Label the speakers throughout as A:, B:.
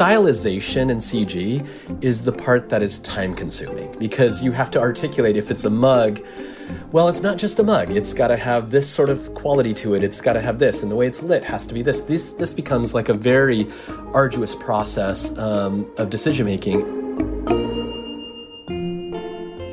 A: Stylization in CG is the part that is time consuming because you have to articulate if it's a mug. Well, it's not just a mug. It's got to have this sort of quality to it. It's got to have this, and the way it's lit has to be this. This this becomes like a very arduous process um, of decision making.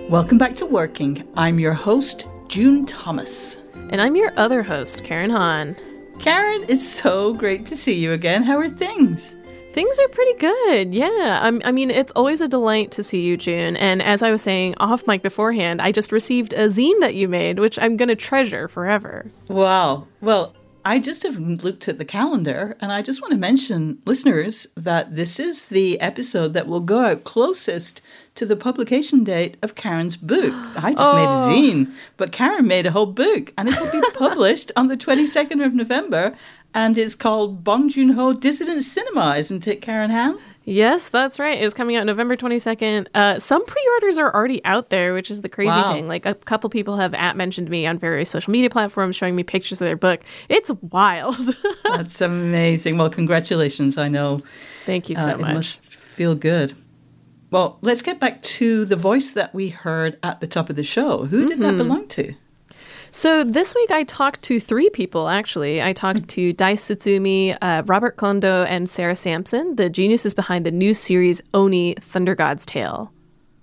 B: Welcome back to Working. I'm your host, June Thomas.
C: And I'm your other host, Karen Han.
B: Karen, it's so great to see you again. How are things?
C: Things are pretty good. Yeah. I'm, i mean, it's always a delight to see you, June. And as I was saying off mic beforehand, I just received a zine that you made, which I'm going to treasure forever.
B: Wow. Well, I just have looked at the calendar and I just want to mention, listeners, that this is the episode that will go out closest to the publication date of Karen's book. I just oh. made a oh. zine, but Karen made a whole book and it will be published on the 22nd of November and it's called Bong Joon Ho Dissident Cinema, isn't it, Karen Han?
C: Yes, that's right. It's coming out November 22nd. Uh, some pre orders are already out there, which is the crazy wow. thing. Like, a couple people have at mentioned me on various social media platforms showing me pictures of their book. It's wild.
B: that's amazing. Well, congratulations. I know.
C: Thank you so uh, much.
B: It must feel good. Well, let's get back to the voice that we heard at the top of the show. Who mm-hmm. did that mm-hmm. belong to?
C: So this week I talked to three people, actually. I talked to Dai Tsutsumi, uh, Robert Kondo, and Sarah Sampson, the geniuses behind the new series Oni Thunder God's Tale.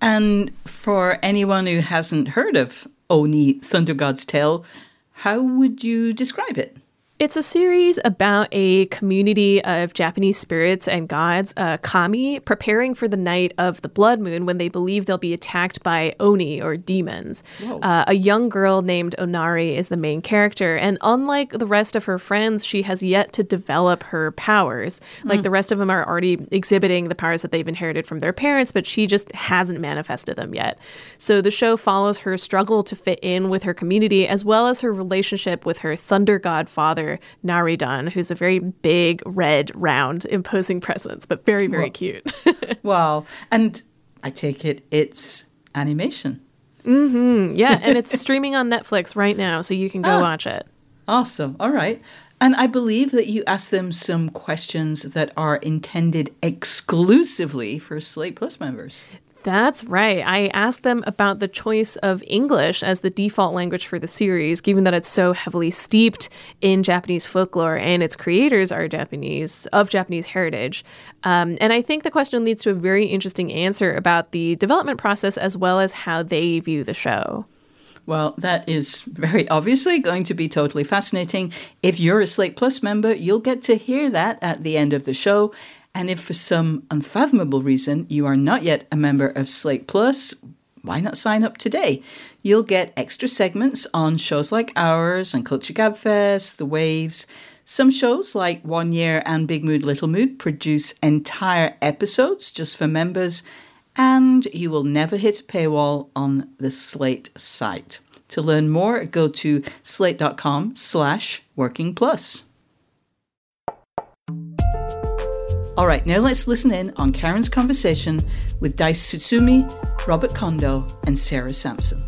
B: And for anyone who hasn't heard of Oni Thunder God's Tale, how would you describe it?
C: It's a series about a community of Japanese spirits and gods, uh, kami, preparing for the night of the blood moon when they believe they'll be attacked by oni or demons. Uh, a young girl named Onari is the main character, and unlike the rest of her friends, she has yet to develop her powers. Mm. Like the rest of them are already exhibiting the powers that they've inherited from their parents, but she just hasn't manifested them yet. So the show follows her struggle to fit in with her community as well as her relationship with her thunder god father father, Naridon, who's a very big, red, round, imposing presence, but very, very cute.
B: wow. And I take it it's animation.
C: Mm-hmm. Yeah, and it's streaming on Netflix right now, so you can go ah, watch it.
B: Awesome. All right. And I believe that you asked them some questions that are intended exclusively for Slate Plus members.
C: That's right. I asked them about the choice of English as the default language for the series, given that it's so heavily steeped in Japanese folklore and its creators are Japanese, of Japanese heritage. Um, and I think the question leads to a very interesting answer about the development process as well as how they view the show.
B: Well, that is very obviously going to be totally fascinating. If you're a Slate Plus member, you'll get to hear that at the end of the show. And if for some unfathomable reason you are not yet a member of Slate Plus, why not sign up today? You'll get extra segments on shows like ours and Culture Gabfest, The Waves. Some shows like One Year and Big Mood Little Mood produce entire episodes just for members, and you will never hit a paywall on the Slate site. To learn more, go to slate.com slash working plus. All right, now let's listen in on Karen's conversation with Dice Tsutsumi, Robert Kondo, and Sarah Sampson.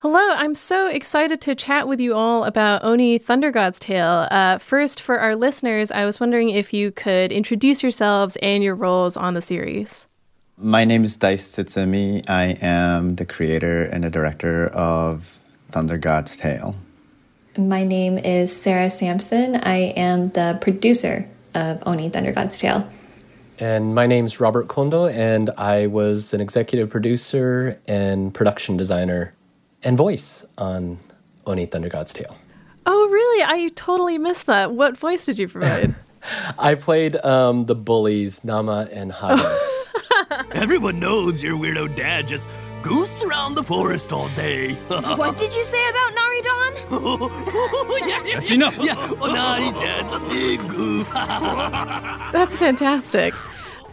C: Hello, I'm so excited to chat with you all about Oni Thunder God's Tale. Uh, first, for our listeners, I was wondering if you could introduce yourselves and your roles on the series.
D: My name is Daisuke Tsutsumi. I am the creator and the director of Thunder God's Tale.
E: My name is Sarah Sampson. I am the producer of Oni Thunder God's Tale.
A: And my name's Robert Kondo, and I was an executive producer and production designer and voice on Oni Thunder God's Tale.
C: Oh, really? I totally missed that. What voice did you provide?
A: I played um, the bullies Nama and Haga.
F: Everyone knows your weirdo dad just goose around the forest all day.
G: what did you say about Naridon?
F: yeah, yeah, That's enough. Yeah, Onari's dad's a big goof.
C: That's fantastic.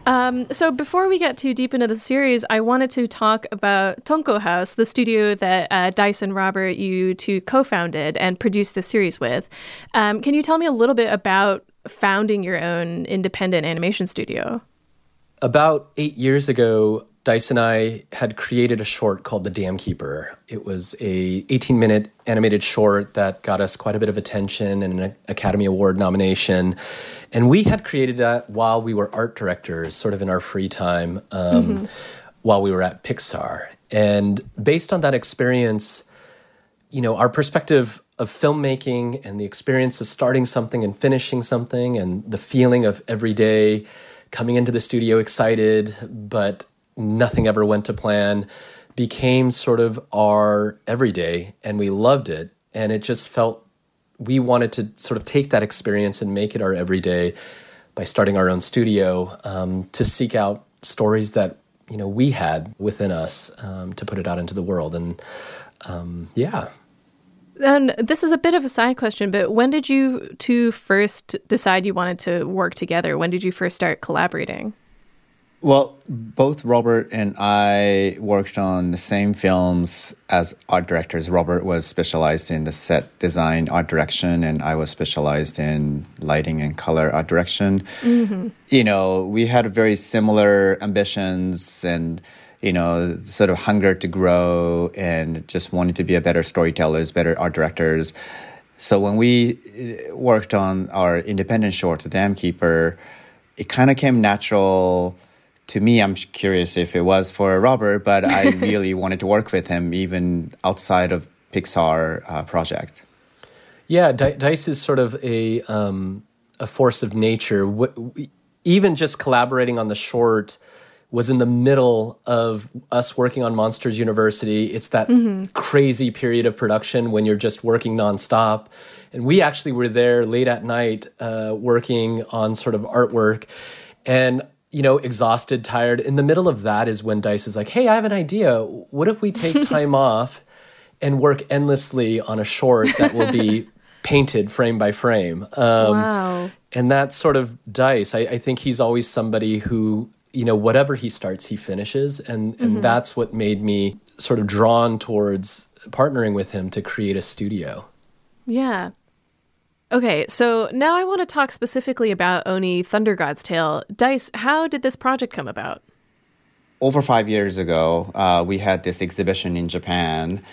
C: Um, so before we get too deep into the series, I wanted to talk about Tonko House, the studio that uh, Dyson Robert you two co-founded and produced the series with. Um, can you tell me a little bit about founding your own independent animation studio?
A: About eight years ago, Dice and I had created a short called The Dam Keeper. It was a 18 minute animated short that got us quite a bit of attention and an Academy Award nomination. And we had created that while we were art directors, sort of in our free time, um, mm-hmm. while we were at Pixar. And based on that experience, you know, our perspective of filmmaking and the experience of starting something and finishing something and the feeling of every day coming into the studio excited, but nothing ever went to plan became sort of our everyday and we loved it. And it just felt we wanted to sort of take that experience and make it our everyday by starting our own studio um, to seek out stories that you know we had within us um, to put it out into the world. And um, yeah
C: and this is a bit of a side question but when did you two first decide you wanted to work together when did you first start collaborating
D: well, both Robert and I worked on the same films as art directors. Robert was specialized in the set design, art direction, and I was specialized in lighting and color art direction. Mm-hmm. You know, we had very similar ambitions and you know, sort of hunger to grow and just wanted to be a better storytellers, better art directors. So when we uh, worked on our independent short, The Dam Keeper, it kind of came natural to me, I'm curious if it was for Robert, but I really wanted to work with him even outside of Pixar uh, project.
A: Yeah, Dice is sort of a um, a force of nature. W- even just collaborating on the short was in the middle of us working on Monsters University. It's that mm-hmm. crazy period of production when you're just working nonstop. And we actually were there late at night uh, working on sort of artwork. And you know, exhausted, tired. In the middle of that is when Dice is like, hey, I have an idea. What if we take time off and work endlessly on a short that will be painted frame by frame?
C: Um, wow.
A: And that's sort of Dice. I, I, think he's always somebody who, you know, whatever he starts, he finishes. And, and mm-hmm. that's what made me sort of drawn towards partnering with him to create a studio.
C: Yeah. Okay, so now I want to talk specifically about Oni Thunder God's Tale. Dice, how did this project come about?
D: Over five years ago, uh, we had this exhibition in Japan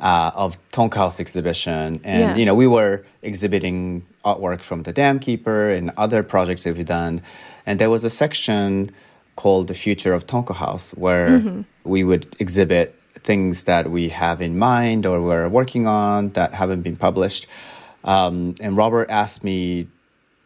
D: uh, of Tonko exhibition, and yeah. you know we were exhibiting artwork from the Dam Keeper and other projects that we've done, and there was a section called the Future of Tonko House where mm-hmm. we would exhibit things that we have in mind or we're working on that haven't been published. Um, and Robert asked me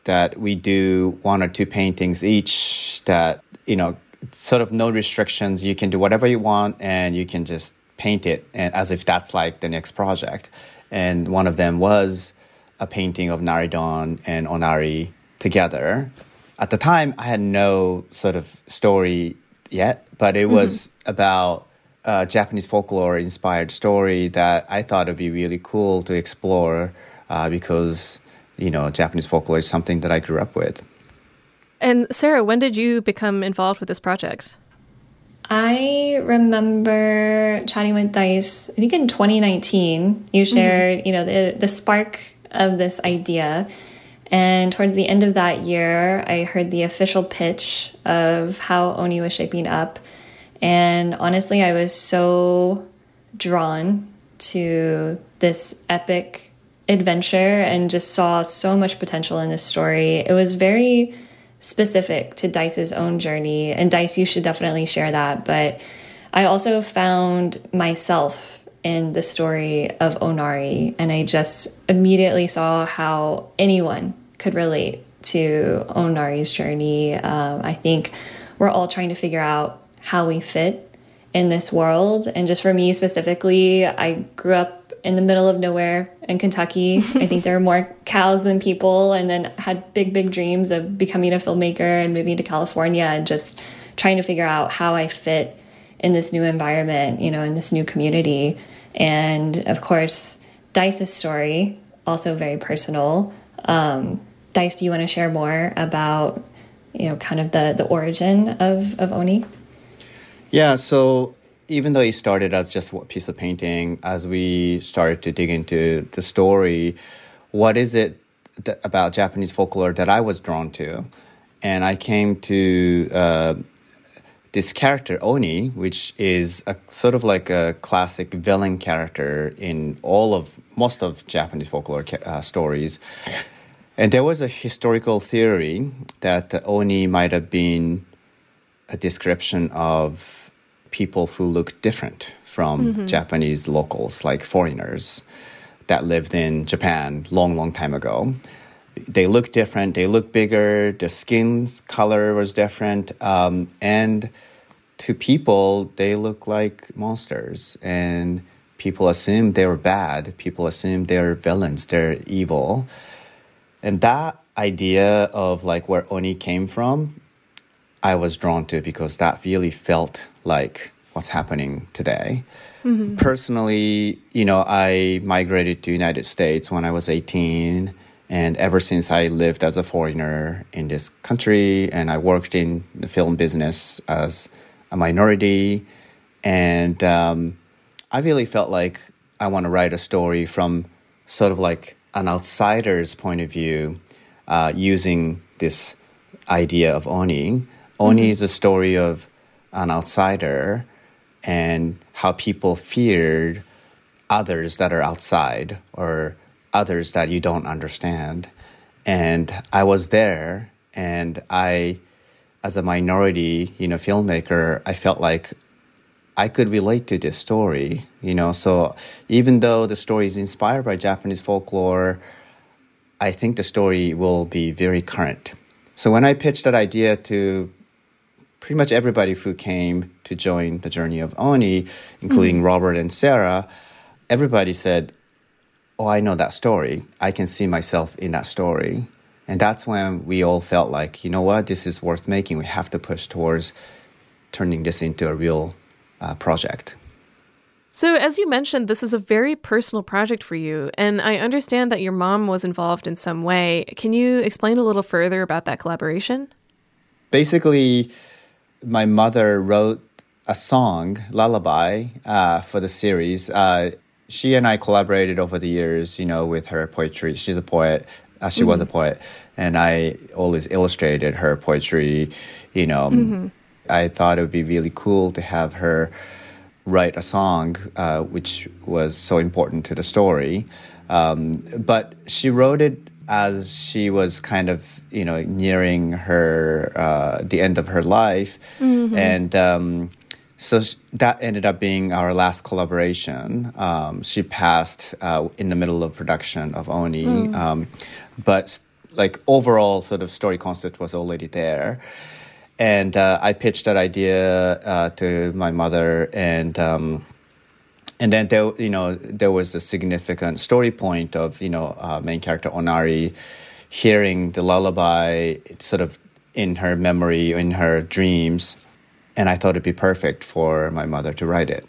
D: that we do one or two paintings each that, you know, sort of no restrictions. You can do whatever you want and you can just paint it and as if that's like the next project. And one of them was a painting of Naridon and Onari together. At the time, I had no sort of story yet, but it was mm-hmm. about a Japanese folklore inspired story that I thought would be really cool to explore uh, because you know Japanese folklore is something that I grew up with.
C: And Sarah, when did you become involved with this project?
E: I remember chatting with Dice. I think in 2019, you mm-hmm. shared, mm-hmm. you know, the the spark of this idea. And towards the end of that year, I heard the official pitch of how Oni was shaping up. And honestly, I was so drawn to this epic adventure and just saw so much potential in this story. It was very specific to Dice's own journey. And Dice, you should definitely share that. But I also found myself in the story of Onari, and I just immediately saw how anyone could relate to Onari's journey. Um, I think we're all trying to figure out how we fit in this world. And just for me specifically, I grew up in the middle of nowhere in Kentucky. I think there are more cows than people, and then had big, big dreams of becoming a filmmaker and moving to California and just trying to figure out how I fit in this new environment, you know, in this new community. And of course, Dice's story, also very personal. Um, Dice, do you want to share more about, you know, kind of the, the origin of, of Oni?
D: Yeah, so even though it started as just a piece of painting, as we started to dig into the story, what is it about Japanese folklore that I was drawn to? And I came to uh, this character Oni, which is a sort of like a classic villain character in all of most of Japanese folklore uh, stories. And there was a historical theory that the Oni might have been a description of people who look different from mm-hmm. Japanese locals, like foreigners that lived in Japan long, long time ago they look different. They look bigger. The skin's color was different, um, and to people they look like monsters. And people assumed they were bad. People assumed they're villains. They're evil. And that idea of like where Oni came from, I was drawn to because that really felt like what's happening today. Mm-hmm. Personally, you know, I migrated to United States when I was 18 and ever since I lived as a foreigner in this country and I worked in the film business as a minority. And um, I really felt like I want to write a story from sort of like an outsider's point of view uh, using this idea of Oni. Oni mm-hmm. is a story of an outsider and how people feared others that are outside or others that you don't understand. And I was there and I, as a minority, you know, filmmaker, I felt like I could relate to this story, you know. So even though the story is inspired by Japanese folklore, I think the story will be very current. So when I pitched that idea to pretty much everybody who came to join the journey of Oni, including mm-hmm. Robert and Sarah, everybody said, oh, I know that story. I can see myself in that story. And that's when we all felt like, you know what, this is worth making. We have to push towards turning this into a real uh, project.
C: So, as you mentioned, this is a very personal project for you, and I understand that your mom was involved in some way. Can you explain a little further about that collaboration?
D: Basically, my mother wrote a song, Lullaby, uh, for the series. Uh, she and I collaborated over the years, you know, with her poetry. She's a poet. Uh, she mm-hmm. was a mm-hmm. poet, and I always illustrated her poetry. You know, mm-hmm. I thought it would be really cool to have her write a song, uh, which was so important to the story. Um, but she wrote it as she was kind of, you know, nearing her uh, the end of her life, mm-hmm. and. Um, so that ended up being our last collaboration. Um, she passed uh, in the middle of production of Oni, mm. um, but like overall sort of story concept was already there. And uh, I pitched that idea uh, to my mother, and um, and then there, you know, there was a significant story point of you know uh, main character Onari hearing the lullaby, sort of in her memory, in her dreams, and I thought it'd be perfect for my mother to write it.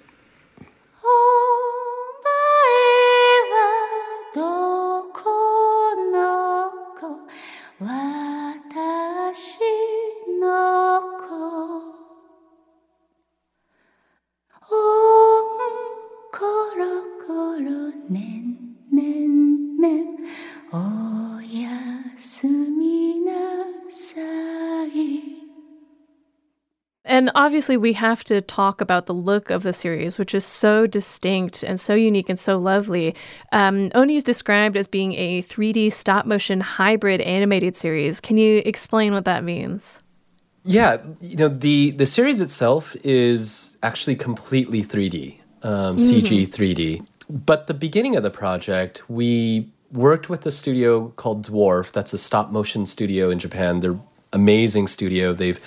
C: And obviously, we have to talk about the look of the series, which is so distinct and so unique and so lovely. Um, Oni is described as being a 3D stop motion hybrid animated series. Can you explain what that means?
A: Yeah, you know the the series itself is actually completely 3D, um, CG mm-hmm. 3D. But the beginning of the project, we worked with a studio called Dwarf. That's a stop motion studio in Japan. They're amazing studio. They've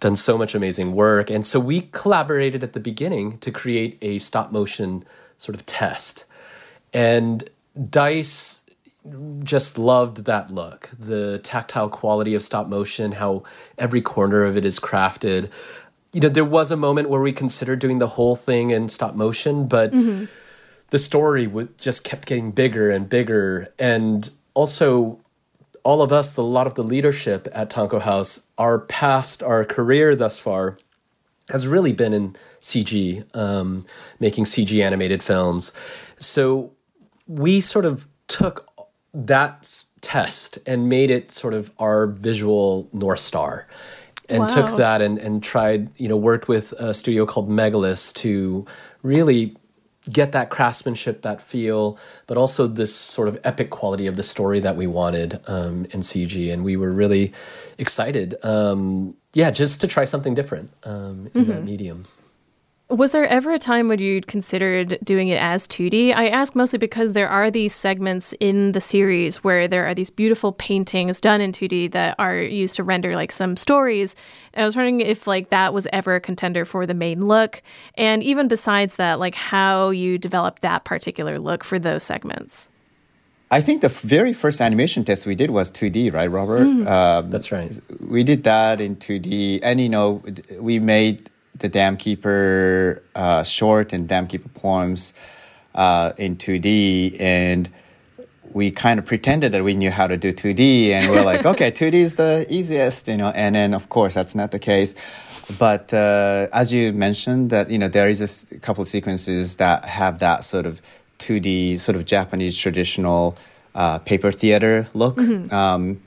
A: done so much amazing work. And so we collaborated at the beginning to create a stop motion sort of test. And Dice just loved that look the tactile quality of stop motion, how every corner of it is crafted. You know, there was a moment where we considered doing the whole thing in stop motion, but mm-hmm. the story would just kept getting bigger and bigger. And also, all of us, a lot of the leadership at Tonko House, our past, our career thus far has really been in CG, um, making CG animated films. So we sort of took that test and made it sort of our visual north star and wow. took that and, and tried you know worked with a studio called Megalis to really get that craftsmanship that feel but also this sort of epic quality of the story that we wanted um, in cg and we were really excited um, yeah just to try something different um, in mm-hmm. that medium
C: was there ever a time when you'd considered doing it as 2D? I ask mostly because there are these segments in the series where there are these beautiful paintings done in 2D that are used to render like some stories. And I was wondering if like that was ever a contender for the main look, and even besides that, like how you developed that particular look for those segments.
D: I think the very first animation test we did was 2D, right, Robert?
A: Mm. Uh, That's right.
D: We did that in 2D, and you know, we made the Dam Keeper uh, short and Dam Keeper poems uh, in 2D, and we kind of pretended that we knew how to do 2D, and we are like, okay, 2D is the easiest, you know. And then, of course, that's not the case. But uh, as you mentioned, that you know there is a couple of sequences that have that sort of 2D, sort of Japanese traditional uh, paper theater look. Mm-hmm. Um,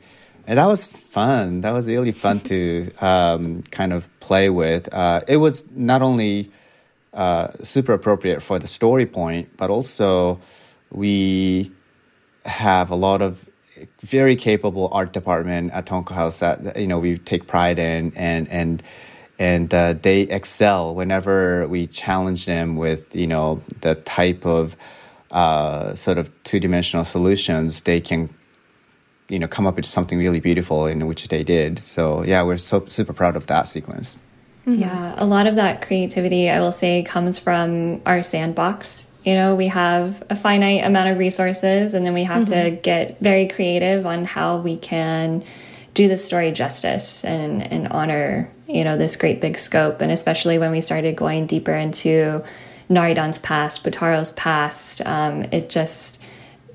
D: and that was fun. That was really fun to um, kind of play with. Uh, it was not only uh, super appropriate for the story point, but also we have a lot of very capable art department at Tonko House that you know we take pride in, and and and uh, they excel whenever we challenge them with you know the type of uh, sort of two dimensional solutions they can you know come up with something really beautiful in which they did so yeah we're so super proud of that sequence
E: mm-hmm. yeah a lot of that creativity i will say comes from our sandbox you know we have a finite amount of resources and then we have mm-hmm. to get very creative on how we can do the story justice and and honor you know this great big scope and especially when we started going deeper into Naridon's past, Butaro's past, um, it just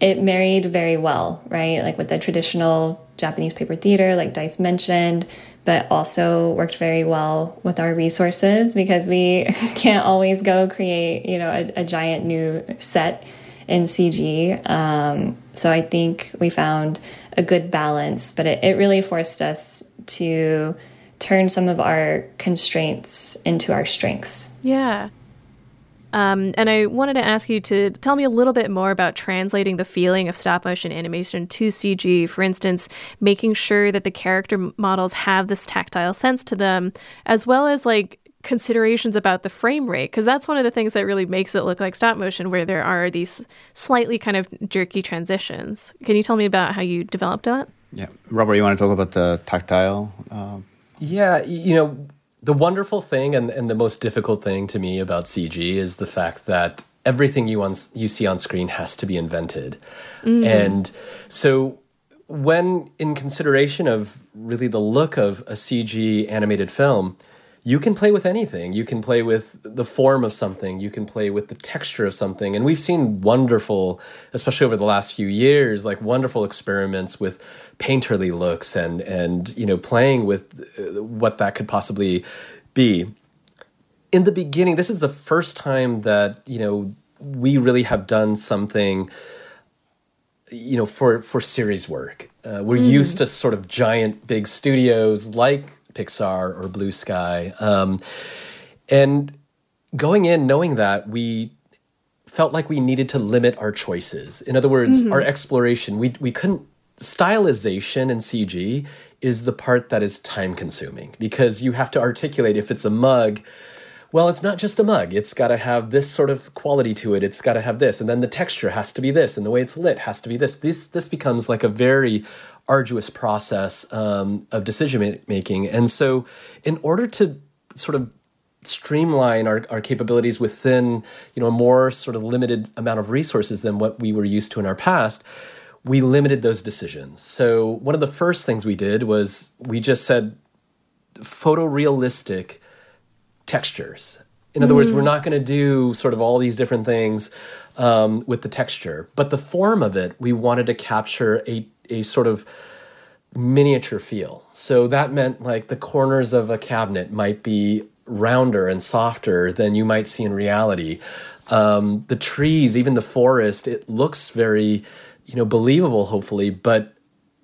E: it married very well, right? Like with the traditional Japanese paper theater, like Dice mentioned, but also worked very well with our resources because we can't always go create, you know, a, a giant new set in CG. Um, so I think we found a good balance, but it, it really forced us to turn some of our constraints into our strengths.
C: Yeah. Um, and I wanted to ask you to tell me a little bit more about translating the feeling of stop motion animation to CG. For instance, making sure that the character models have this tactile sense to them, as well as like considerations about the frame rate, because that's one of the things that really makes it look like stop motion, where there are these slightly kind of jerky transitions. Can you tell me about how you developed that?
D: Yeah, Robert, you want to talk about the tactile? Uh...
A: Yeah, you know the wonderful thing and, and the most difficult thing to me about CG is the fact that everything you on, you see on screen has to be invented. Mm-hmm. And so when in consideration of really the look of a CG animated film, you can play with anything. You can play with the form of something. You can play with the texture of something. And we've seen wonderful, especially over the last few years, like wonderful experiments with painterly looks and and you know playing with uh, what that could possibly be. In the beginning, this is the first time that you know we really have done something you know for for series work uh, we're mm. used to sort of giant big studios like Pixar or Blue Sky. Um, and going in knowing that, we felt like we needed to limit our choices. In other words, mm-hmm. our exploration, we, we couldn't. Stylization and CG is the part that is time consuming because you have to articulate if it's a mug well, it's not just a mug. It's got to have this sort of quality to it. It's got to have this, and then the texture has to be this, and the way it's lit has to be this. This this becomes like a very arduous process um, of decision making. And so, in order to sort of streamline our, our capabilities within you know a more sort of limited amount of resources than what we were used to in our past we limited those decisions so one of the first things we did was we just said photorealistic textures in other mm. words we're not going to do sort of all these different things um, with the texture but the form of it we wanted to capture a, a sort of miniature feel so that meant like the corners of a cabinet might be rounder and softer than you might see in reality. Um, the trees, even the forest, it looks very, you know, believable, hopefully, but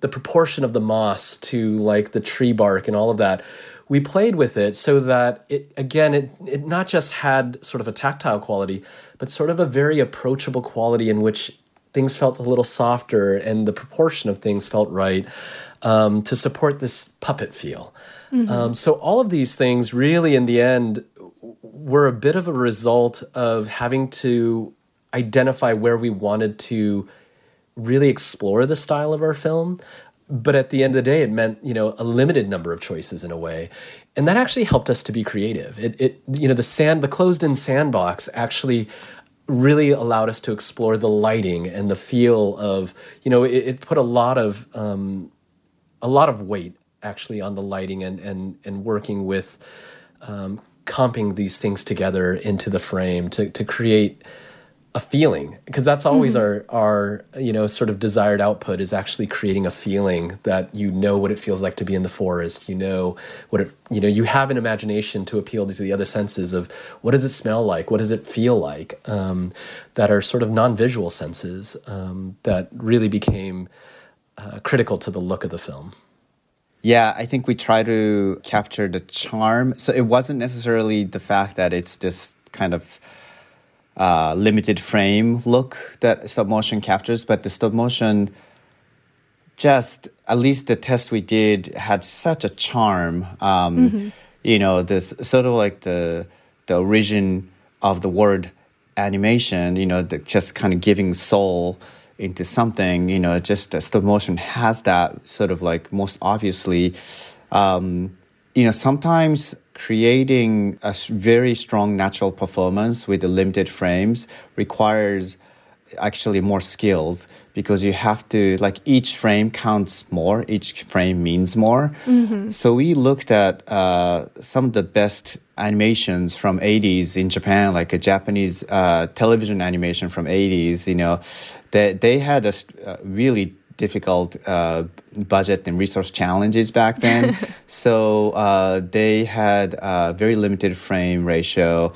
A: the proportion of the moss to like the tree bark and all of that, we played with it so that it again it it not just had sort of a tactile quality, but sort of a very approachable quality in which things felt a little softer and the proportion of things felt right um, to support this puppet feel. Mm-hmm. Um, so all of these things really, in the end, were a bit of a result of having to identify where we wanted to really explore the style of our film. But at the end of the day, it meant you know a limited number of choices in a way, and that actually helped us to be creative. It, it you know the sand, the closed-in sandbox actually really allowed us to explore the lighting and the feel of you know it, it put a lot of um, a lot of weight actually on the lighting and and and working with um, comping these things together into the frame to to create a feeling because that's always mm-hmm. our our you know sort of desired output is actually creating a feeling that you know what it feels like to be in the forest you know what it you know you have an imagination to appeal to the other senses of what does it smell like what does it feel like um, that are sort of non-visual senses um, that really became uh, critical to the look of the film
D: yeah, I think we try to capture the charm. So it wasn't necessarily the fact that it's this kind of uh, limited frame look that stop motion captures, but the stop motion just at least the test we did had such a charm. Um, mm-hmm. You know, this sort of like the the origin of the word animation. You know, the, just kind of giving soul into something, you know, just the stop motion has that sort of like most obviously. Um, you know, sometimes creating a very strong natural performance with the limited frames requires actually more skills because you have to like each frame counts more each frame means more mm-hmm. so we looked at uh, some of the best animations from 80s in japan like a japanese uh, television animation from 80s you know they, they had a uh, really difficult uh, budget and resource challenges back then so uh, they had a very limited frame ratio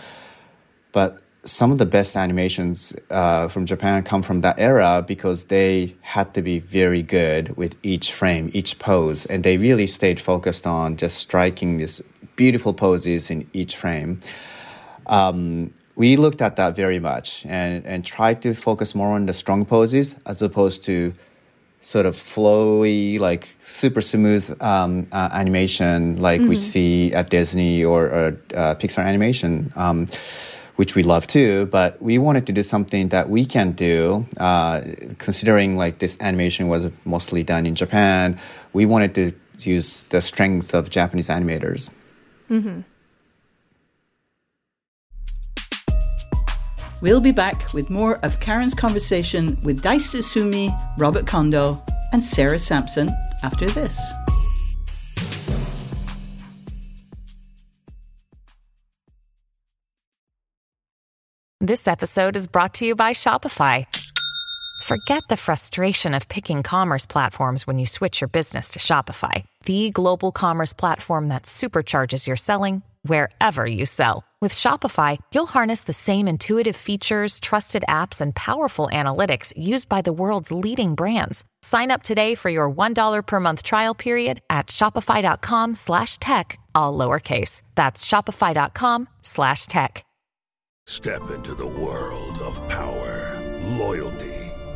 D: but some of the best animations uh, from Japan come from that era because they had to be very good with each frame, each pose, and they really stayed focused on just striking these beautiful poses in each frame. Um, we looked at that very much and, and tried to focus more on the strong poses as opposed to sort of flowy, like super smooth um, uh, animation like mm-hmm. we see at Disney or, or uh, Pixar animation. Um, which we love too, but we wanted to do something that we can do, uh, considering like this animation was mostly done in Japan. We wanted to use the strength of Japanese animators. Mm-hmm.
B: We'll be back with more of Karen's conversation with Dice Tsutsumi, Robert Kondo, and Sarah Sampson after this.
H: This episode is brought to you by Shopify. Forget the frustration of picking commerce platforms when you switch your business to Shopify, the global commerce platform that supercharges your selling wherever you sell. With Shopify, you'll harness the same intuitive features, trusted apps, and powerful analytics used by the world's leading brands. Sign up today for your $1 per month trial period at shopify.com slash tech, all lowercase. That's shopify.com slash tech.
I: Step into the world of power, loyalty,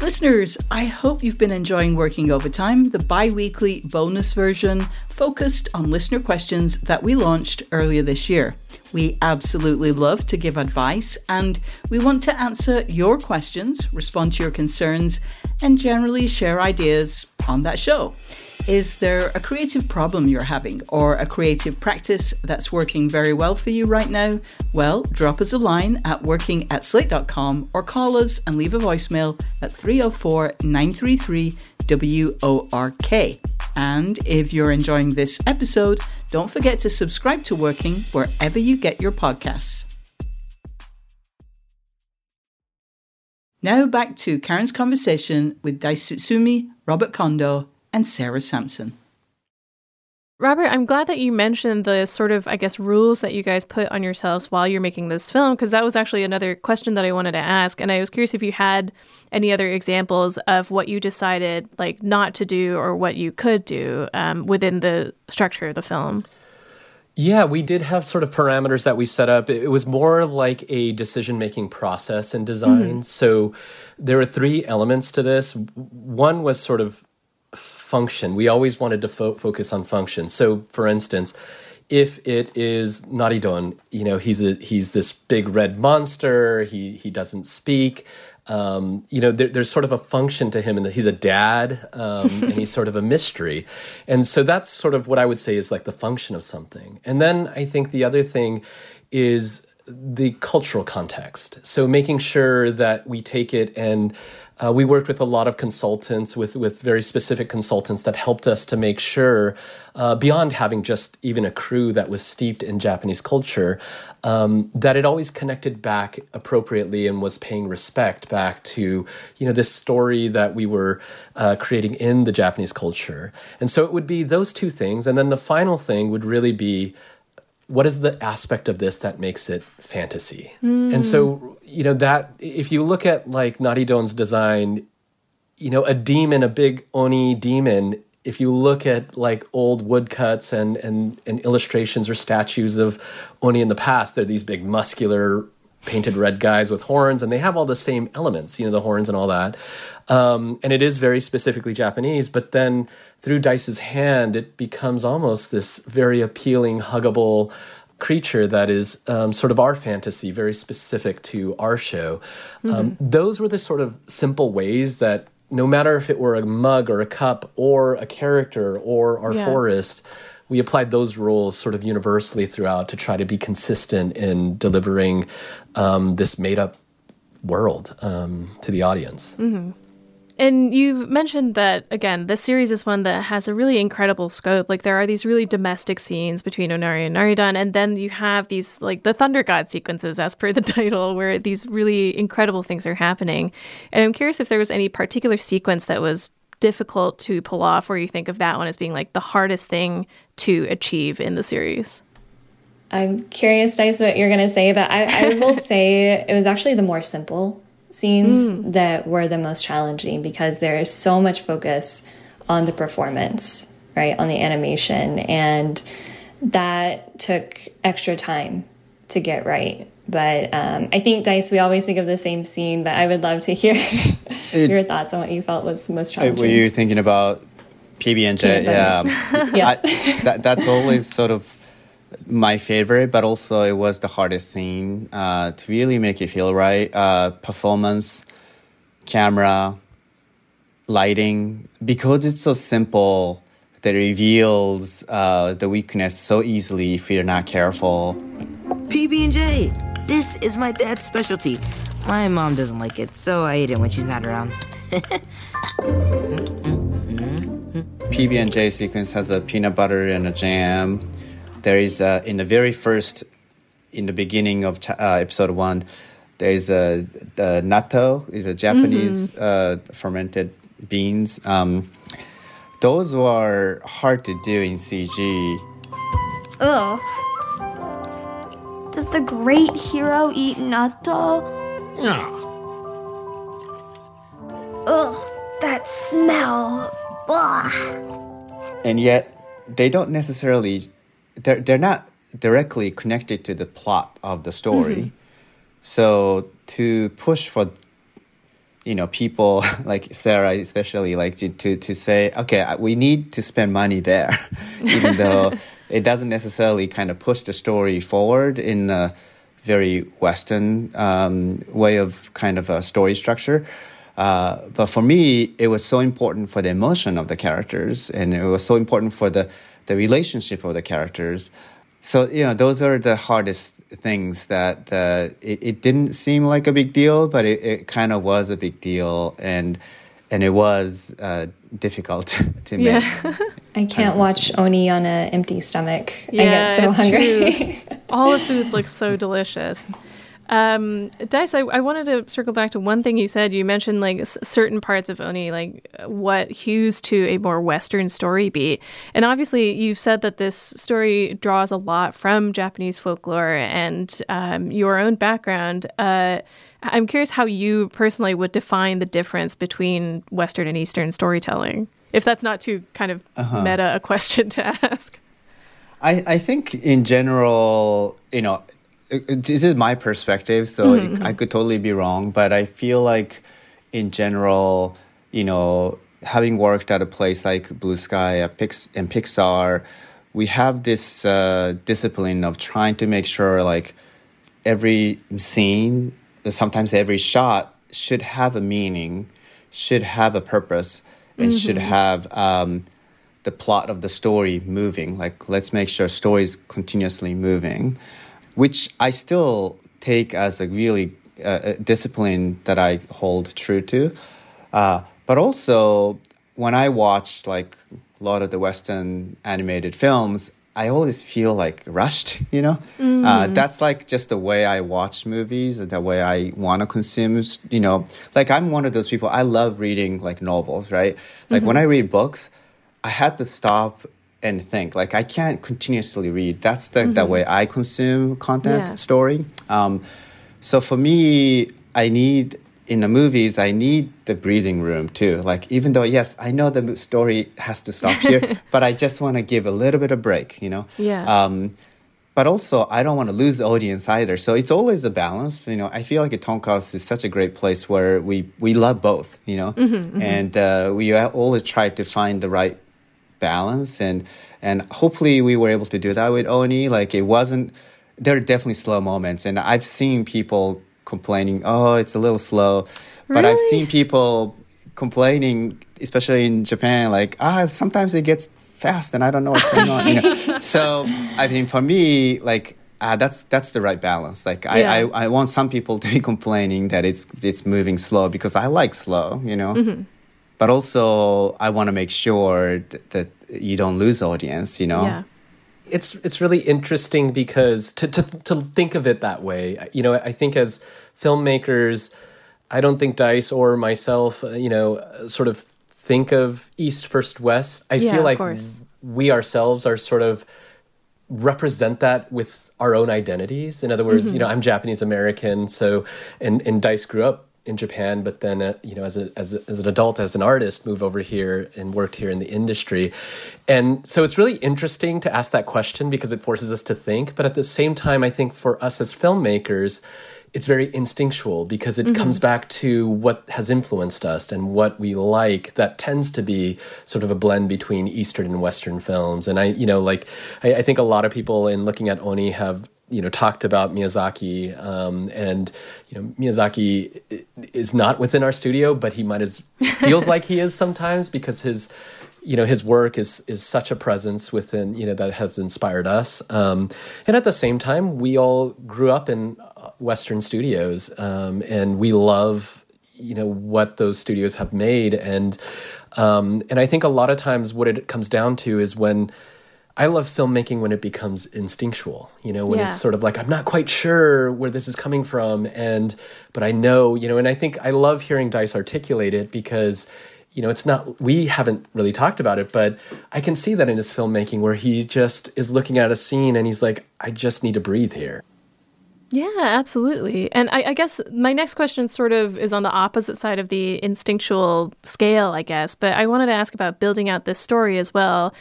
B: Listeners, I hope you've been enjoying Working Overtime, the bi weekly bonus version focused on listener questions that we launched earlier this year. We absolutely love to give advice and we want to answer your questions, respond to your concerns, and generally share ideas on that show. Is there a creative problem you're having or a creative practice that's working very well for you right now? Well, drop us a line at working at slate.com or call us and leave a voicemail at 304 933 WORK. And if you're enjoying this episode, don't forget to subscribe to Working wherever you get your podcasts. Now back to Karen's conversation with Daisuke Tsutsumi, Robert Kondo, and Sarah Sampson.
C: Robert, I'm glad that you mentioned the sort of, I guess, rules that you guys put on yourselves while you're making this film, because that was actually another question that I wanted to ask. And I was curious if you had any other examples of what you decided, like, not to do or what you could do um, within the structure of the film.
A: Yeah, we did have sort of parameters that we set up. It was more like a decision making process in design. Mm-hmm. So there are three elements to this. One was sort of function. We always wanted to fo- focus on function. So, for instance, if it is Naridon, you know, he's a he's this big red monster. He he doesn't speak. Um, you know, there, there's sort of a function to him, and he's a dad, um, and he's sort of a mystery, and so that's sort of what I would say is like the function of something. And then I think the other thing is the cultural context. So making sure that we take it and uh, we worked with a lot of consultants, with with very specific consultants that helped us to make sure, uh, beyond having just even a crew that was steeped in Japanese culture, um, that it always connected back appropriately and was paying respect back to you know this story that we were uh, creating in the Japanese culture. And so it would be those two things, and then the final thing would really be what is the aspect of this that makes it fantasy? Mm. And so, you know, that if you look at like Naridon's design, you know, a demon, a big Oni demon, if you look at like old woodcuts and, and, and illustrations or statues of Oni in the past, they're these big muscular painted red guys with horns, and they have all the same elements, you know, the horns and all that. Um, and it is very specifically Japanese, but then through Dice's hand, it becomes almost this very appealing, huggable creature that is um, sort of our fantasy, very specific to our show. Um, mm-hmm. Um, those were the sort of simple ways that no matter if it were a mug or a cup or a character or our yeah. forest, we applied those rules sort of universally throughout to try to be consistent in delivering um, this made up world um, to the audience.
C: Mm-hmm. And you mentioned that again, this series is one that has a really incredible scope. Like there are these really domestic scenes between Onari and Naridon, and then you have these like the Thunder God sequences, as per the title, where these really incredible things are happening. And I'm curious if there was any particular sequence that was difficult to pull off, or you think of that one as being like the hardest thing to achieve in the series?
E: I'm curious, Dice, what you're going to say, but I, I will say it was actually the more simple scenes mm. that were the most challenging because there is so much focus on the performance, right, on the animation, and that took extra time to get right. But um, I think Dice, we always think of the same scene, but I would love to hear it, your thoughts on what you felt was most challenging.
D: Were you thinking about PB and J? Yeah, yeah. I, that, that's always sort of my favorite, but also it was the hardest scene uh, to really make it feel right. Uh, performance, camera, lighting, because it's so simple that it reveals uh, the weakness so easily if you're not careful.
J: PB and J. This is my dad's specialty. My mom doesn't like it, so I eat it when she's not around.
D: PB and J sequence has a peanut butter and a jam there is in the very first, in the beginning of uh, episode one, there is a, natto is a Japanese mm-hmm. Uh, fermented beans. Um, those were hard to do in CG.
G: Ugh. Does the great hero eat natto?
F: No.
G: Ugh, that smell. Ugh.
D: And yet, they don't necessarily they're, they're not directly connected to the plot of the story. So to push for you know people like sarah especially like to, to, to say okay we need to spend money there even though it doesn't necessarily kind of push the story forward in a very western um, way of kind of a story structure. Uh, but for me, it was so important for the emotion of the characters, and it was so important for the the relationship of the characters. So you know, those are the hardest things that uh, it, it didn't seem like a big deal, but it, it kind of was a big deal, and and it was uh, difficult to make.
E: I can't watch Oni on an empty stomach.
C: Yeah,
E: I get so hungry.
C: All the food looks so delicious. Um, Dice, I, I wanted to circle back to one thing you said. You mentioned like s- certain parts of Oni, like what hews to a more Western story beat. And obviously, you've said that this story draws a lot from Japanese folklore and um, your own background. Uh, I'm curious how you personally would define the difference between Western and Eastern storytelling. If that's not too kind of
D: Uh-huh.
C: meta a question to ask.
D: I, I think in general, you know, this is my perspective, so
C: Mhm.
D: I could totally be wrong, but I feel like in general, you know, having worked at a place like Blue Sky at Pix- and Pixar, we have this uh, discipline of trying to make sure like every scene, sometimes every shot should have a meaning, should have a purpose, and should
K: Mhm.
D: have um, the plot of the story moving. Like, let's make sure story is continuously moving, which I still take as a really uh, a discipline that I hold true to. Uh, but also, when I watch like a lot of the Western animated films, I always feel like rushed, you know? Uh,
K: Mhm.
D: that's like just the way I watch movies, the way I want to consume, you know? Like, I'm one of those people, I love reading like novels, right? Like, when
K: Mhm.
D: I read books, I had to stop and think. Like, I can't continuously read. That's the, the
K: Mhm.
D: way I consume content,
K: Yeah.
D: story. Um, so for me, I need in the movies, I need the breathing room too. Like even though yes, I know the story has to stop here, but I just want to give a little bit of break, you know.
C: Yeah.
D: Um, but also, I don't want to lose the audience either. So it's always a balance. You know, I feel like a Tonko House is such a great place where we we love both. You know,
K: Mhm, mhm.
D: and uh, we always try to find the right balance and and hopefully we were able to do that with Oni. Like it wasn't. There are definitely slow moments, and I've seen people complaining, "Oh, it's a little slow," but I've seen people complaining, especially in Japan, like, "Ah, sometimes it gets fast, and I don't know what's going on." You know? So I mean, for me, like. Uh, that's that's the right balance. Like I,
C: Yeah.
D: I, I want some people to be complaining that it's it's moving slow because I like slow, you know
C: Mhm.
D: But also I want to make sure th- that you don't lose audience, you know?
C: Yeah.
A: it's it's really interesting because to, to to think of it that way you know i think as filmmakers i don't think dice or myself uh, you know uh, sort of think of east first west i
C: Yeah,
A: feel like we ourselves are sort of represent that with our own identities in other words
C: Mhm.
A: you know i'm japanese american so and and dice grew up in Japan, but then uh, you know, as a, as a, as an adult, as an artist, moved over here and worked here in the industry, and so it's really interesting to ask that question because it forces us to think. But at the same time, I think for us as filmmakers, it's very instinctual because it
K: Mhm.
A: comes back to what has influenced us and what we like. That tends to be sort of a blend between Eastern and Western films. And I, you know, like I, I think a lot of people in looking at Oni have you know talked about Miyazaki, um, and you know Miyazaki is not within our studio, but he might as feels like he is sometimes because his you know his work is is such a presence within you know that has inspired us. Um, and at the same time we all grew up in uh, western studios um, and we love you know what those studios have made. And um, and i think a lot of times what it comes down to is when I love filmmaking when it becomes instinctual, you know, when
K: Yeah.
A: it's sort of like I'm not quite sure where this is coming from and but I know, you know, and I think I love hearing Dice articulate it because you know, it's not we haven't really talked about it, but I can see that in his filmmaking where he just is looking at a scene and he's like I just need to breathe here.
C: Yeah, absolutely. And I, I, guess my next question sort of is on the opposite side of the instinctual scale, I guess. But I wanted to ask about building out this story as well.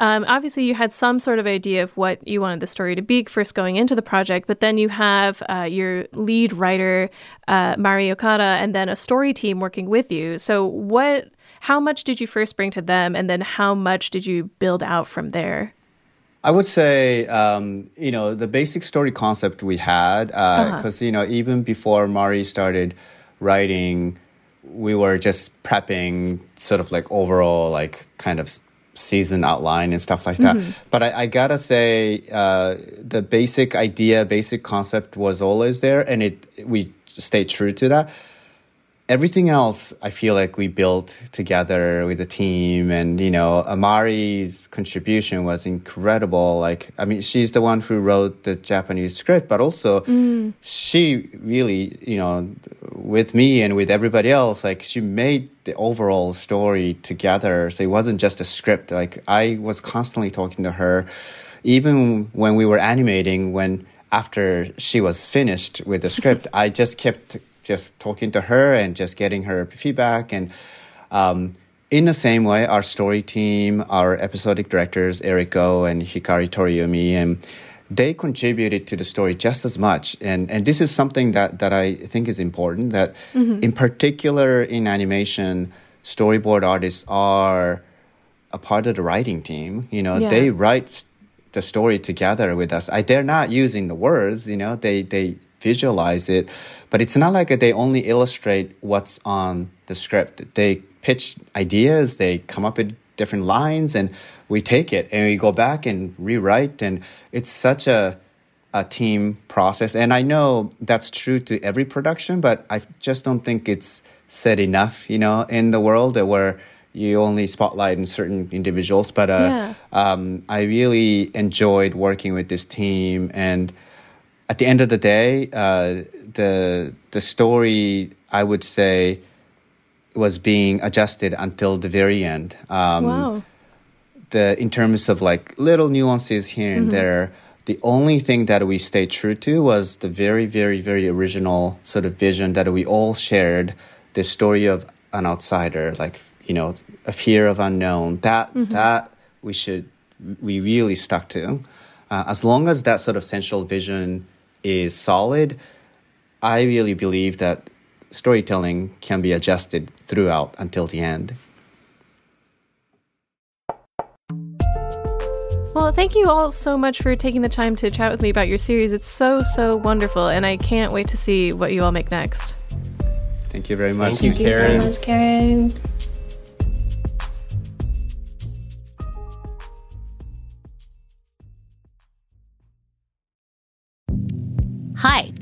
C: Um, obviously, you had some sort of idea of what you wanted the story to be first going into the project, but then you have uh, your lead writer, uh, Mari Okada, and then a story team working with you. So, what, how much did you first bring to them, and then how much did you build out from there?
D: I would say, um, you know, the basic story concept we had, because, uh, uh-huh. you know, even before Mari started writing, we were just prepping sort of like overall, like kind of season outline and stuff like that. Mm-hmm. But I, I, gotta say, uh, the basic idea, basic concept was always there, and it we stayed true to that everything else I feel like we built together with the team and you know Amari's contribution was incredible. Like I mean she's the one who wrote the Japanese script but also mm. she really you know with me and with everybody else like she made the overall story together. So it wasn't just a script. Like I was constantly talking to her. Even when we were animating when after she was finished with the script I just kept just talking to her and just getting her feedback. And um, in the same way, our story team, our episodic directors, Eric Go and Hikari Toriumi, and they contributed to the story just as much. And, and this is something that, that I think is important that, mm-hmm. in particular, in animation, storyboard artists are a part of the writing team. You know, yeah. they write the story together with us. I, they're not using the words, you know, they, they visualize it. But it's not like they only illustrate what's on the script. They pitch ideas, they come up with different lines, and we take it and we go back and rewrite. And it's such a a team process. And I know that's true to every production, but I just don't think it's said enough, you know, in the world where you only spotlight in certain individuals. But uh, yeah. um, I really enjoyed working with this team and at the end of the day, uh, the the story I would say was being adjusted until the very end. Um, wow. The in terms of like little nuances here and mm-hmm. there. The only thing that we stayed true to was the very, very, very original sort of vision that we all shared. The story of an outsider, like you know, a fear of unknown. That mm-hmm. that we should we really stuck to. Uh, as long as that sort of central vision is solid, I really believe that storytelling can be adjusted throughout until the end.
C: Well, thank you all so much for taking the time to chat with me about your series. It's so, so wonderful, and I can't wait to see what you all make next.
D: Thank you very much.
E: Thank you, Karen. Thank you so much, Karen.
K: Hi,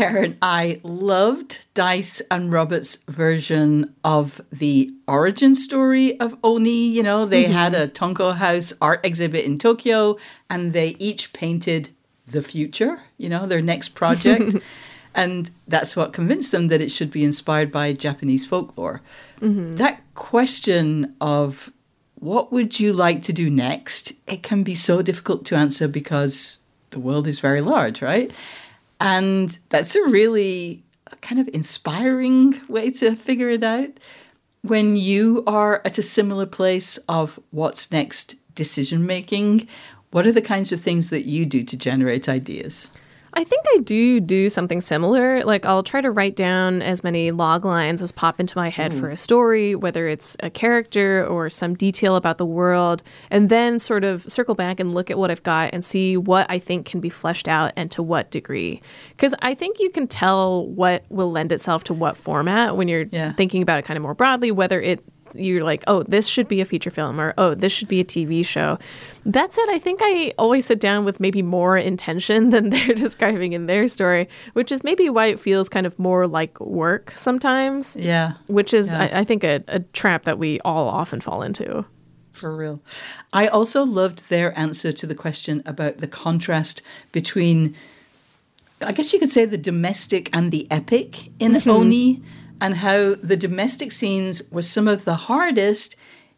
B: Karen, I loved Dice and Robert's version of the origin story of Oni. You know, they mm-hmm. had a Tonko House art exhibit in Tokyo and they each painted the future, you know, their next project. and that's what convinced them that it should be inspired by Japanese folklore. Mm-hmm. That question of what would you like to do next? It can be so difficult to answer because the world is very large, right? And that's a really kind of inspiring way to figure it out. When you are at a similar place of what's next decision making, what are the kinds of things that you do to generate ideas?
C: I think I do do something similar. Like I'll try to write down as many log lines as pop into my head mm. for a story, whether it's a character or some detail about the world, and then sort of circle back and look at what I've got and see what I think can be fleshed out and to what degree. Because I think you can tell what will lend itself to what format when you're yeah. thinking about it kind of more broadly, whether it you're like, oh, this should be a feature film or oh, this should be a TV show. That said, I think I always sit down with maybe more intention than they're describing in their story, which is maybe why it feels kind of more like work sometimes.
B: Yeah.
C: Which is,
B: yeah.
C: I, I think, a, a trap that we all often fall into.
B: For real. I also loved their answer to the question about the contrast between, I guess you could say, the domestic and the epic in mm-hmm. Oni and how the domestic scenes were some of the hardest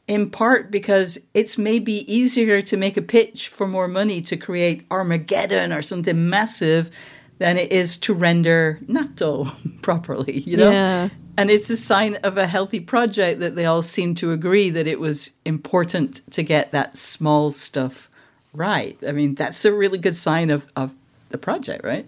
B: in part because it's maybe easier to make a pitch for more money to create Armageddon or something massive than it is to render natto properly, you know?
C: Yeah.
B: And it's a sign of a healthy project that they all seem to agree that it was important to get that small stuff right. I mean, that's a really good sign of, of the project, right?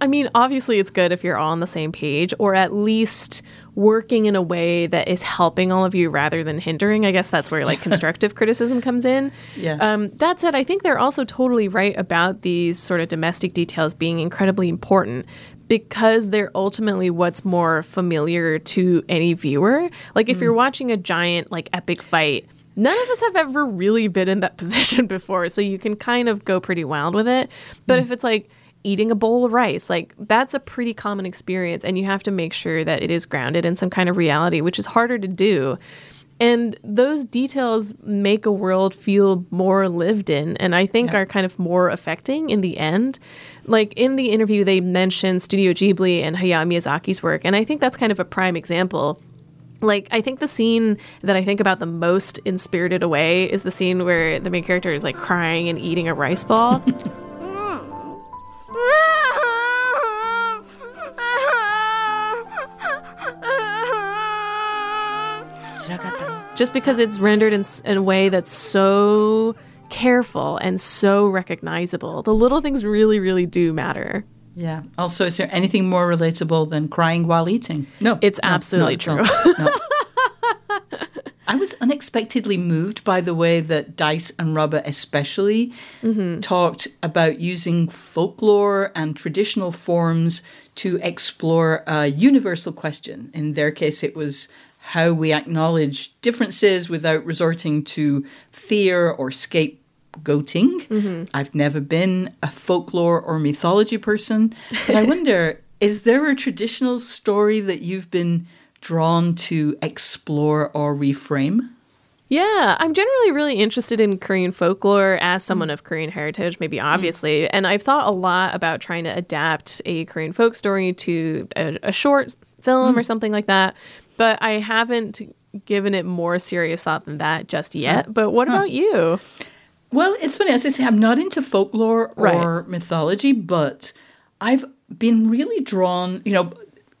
C: I mean, obviously, it's good if you're all on the same page, or at least working in a way that is helping all of you rather than hindering. I guess that's where like constructive criticism comes in.
B: Yeah.
C: Um, that said, I think they're also totally right about these sort of domestic details being incredibly important because they're ultimately what's more familiar to any viewer. Like if mm. you're watching a giant like epic fight, none of us have ever really been in that position before, so you can kind of go pretty wild with it. But mm. if it's like eating a bowl of rice. Like that's a pretty common experience and you have to make sure that it is grounded in some kind of reality, which is harder to do. And those details make a world feel more lived in and I think yeah. are kind of more affecting in the end. Like in the interview they mentioned Studio Ghibli and Hayao Miyazaki's work and I think that's kind of a prime example like I think the scene that I think about the most in Spirited Away is the scene where the main character is like crying and eating a rice ball. Just because it's rendered in, in a way that's so careful and so recognizable. The little things really, really do matter.
B: Yeah. Also, is there anything more relatable than crying while eating? No.
C: It's
B: no,
C: absolutely
B: no,
C: true. No.
B: I was unexpectedly moved by the way that Dice and Robert, especially, mm-hmm. talked about using folklore and traditional forms to explore a universal question. In their case, it was how we acknowledge differences without resorting to fear or scapegoating. Mm-hmm. I've never been a folklore or mythology person, but I wonder is there a traditional story that you've been drawn to explore or reframe?
C: Yeah, I'm generally really interested in Korean folklore as someone of Korean heritage, maybe mm. obviously. And I've thought a lot about trying to adapt a Korean folk story to a, a short film mm. or something like that. But I haven't given it more serious thought than that just yet. But what huh. about you?
B: Well, it's funny. As I say, I'm not into folklore or right. mythology, but I've been really drawn, you know,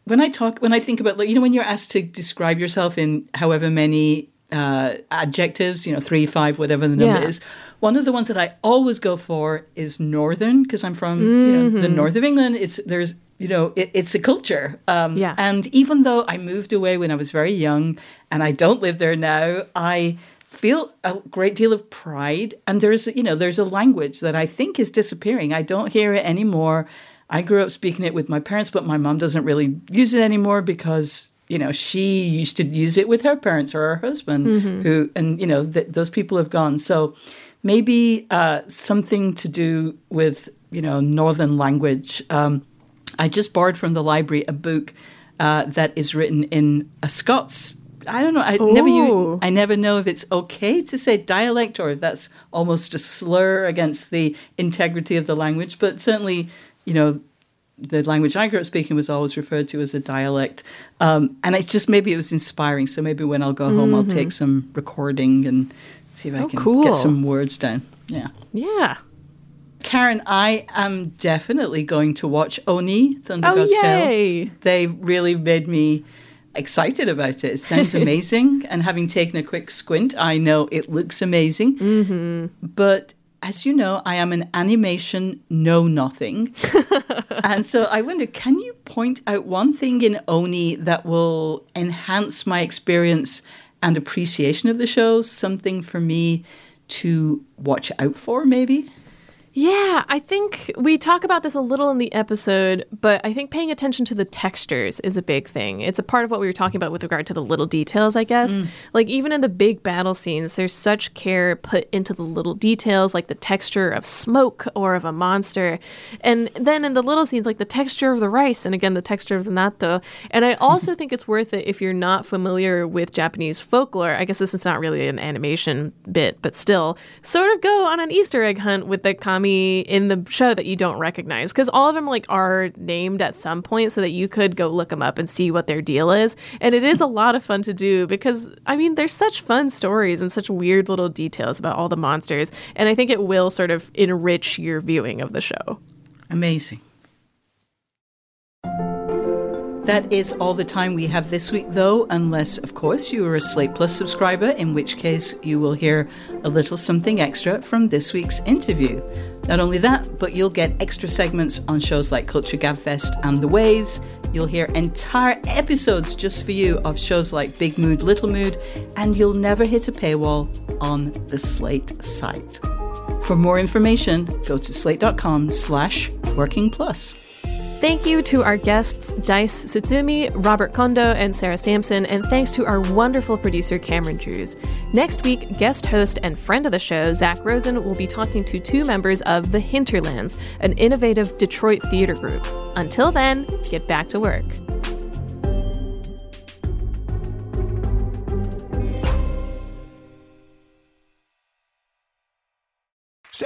B: when I talk, when I think about, like, you know, when you're asked to describe yourself in however many uh, adjectives, you know, three, five, whatever the number yeah. is, one of the ones that I always go for is northern because I'm from mm-hmm. you know, the mm-hmm. north of England. It's there's you know it, it's a culture. Um,
C: yeah.
B: And even though I moved away when I was very young and I don't live there now, I feel a great deal of pride. And there's you know there's a language that I think is disappearing. I don't hear it anymore. I grew up speaking it with my parents, but my mom doesn't really use it anymore because you know she used to use it with her parents or her husband, mm-hmm. who and you know th- those people have gone. So maybe uh, something to do with you know northern language. Um, I just borrowed from the library a book uh, that is written in a Scots. I don't know. I Ooh. never. I never know if it's okay to say dialect or if that's almost a slur against the integrity of the language. But certainly, you know, the language I grew up speaking was always referred to as a dialect. Um, and it's just maybe it was inspiring. So maybe when I'll go home, mm-hmm. I'll take some recording and see if I
C: oh,
B: can
C: cool.
B: get some words down. Yeah.
C: Yeah.
B: Karen, I am definitely going to watch Oni Thunder
C: oh,
B: God's
C: yay.
B: Tale. They really made me excited about it. It sounds amazing. and having taken a quick squint, I know it looks amazing.
C: Mm-hmm.
B: But as you know, I am an animation know nothing. and so I wonder can you point out one thing in Oni that will enhance my experience and appreciation of the show? Something for me to watch out for, maybe?
C: Yeah, I think we talk about this a little in the episode, but I think paying attention to the textures is a big thing. It's a part of what we were talking about with regard to the little details, I guess. Mm. Like, even in the big battle scenes, there's such care put into the little details, like the texture of smoke or of a monster. And then in the little scenes, like the texture of the rice, and again, the texture of the natto. And I also think it's worth it if you're not familiar with Japanese folklore. I guess this is not really an animation bit, but still, sort of go on an Easter egg hunt with the kami in the show that you don't recognize because all of them like are named at some point so that you could go look them up and see what their deal is. And it is a lot of fun to do because i mean there's such fun stories and such weird little details about all the monsters. And i think it will sort of enrich your viewing of the show.
B: Amazing that is all the time we have this week, though, unless, of course, you are a Slate Plus subscriber, in which case you will hear a little something extra from this week's interview. Not only that, but you'll get extra segments on shows like Culture Gabfest and The Waves. You'll hear entire episodes just for you of shows like Big Mood, Little Mood, and you'll never hit a paywall on the Slate site. For more information, go to slate.com slash working plus.
C: Thank you to our guests, Dice Tsutsumi, Robert Kondo, and Sarah Sampson, and thanks to our wonderful producer, Cameron Drews. Next week, guest host and friend of the show, Zach Rosen, will be talking to two members of The Hinterlands, an innovative Detroit theater group. Until then, get back to work.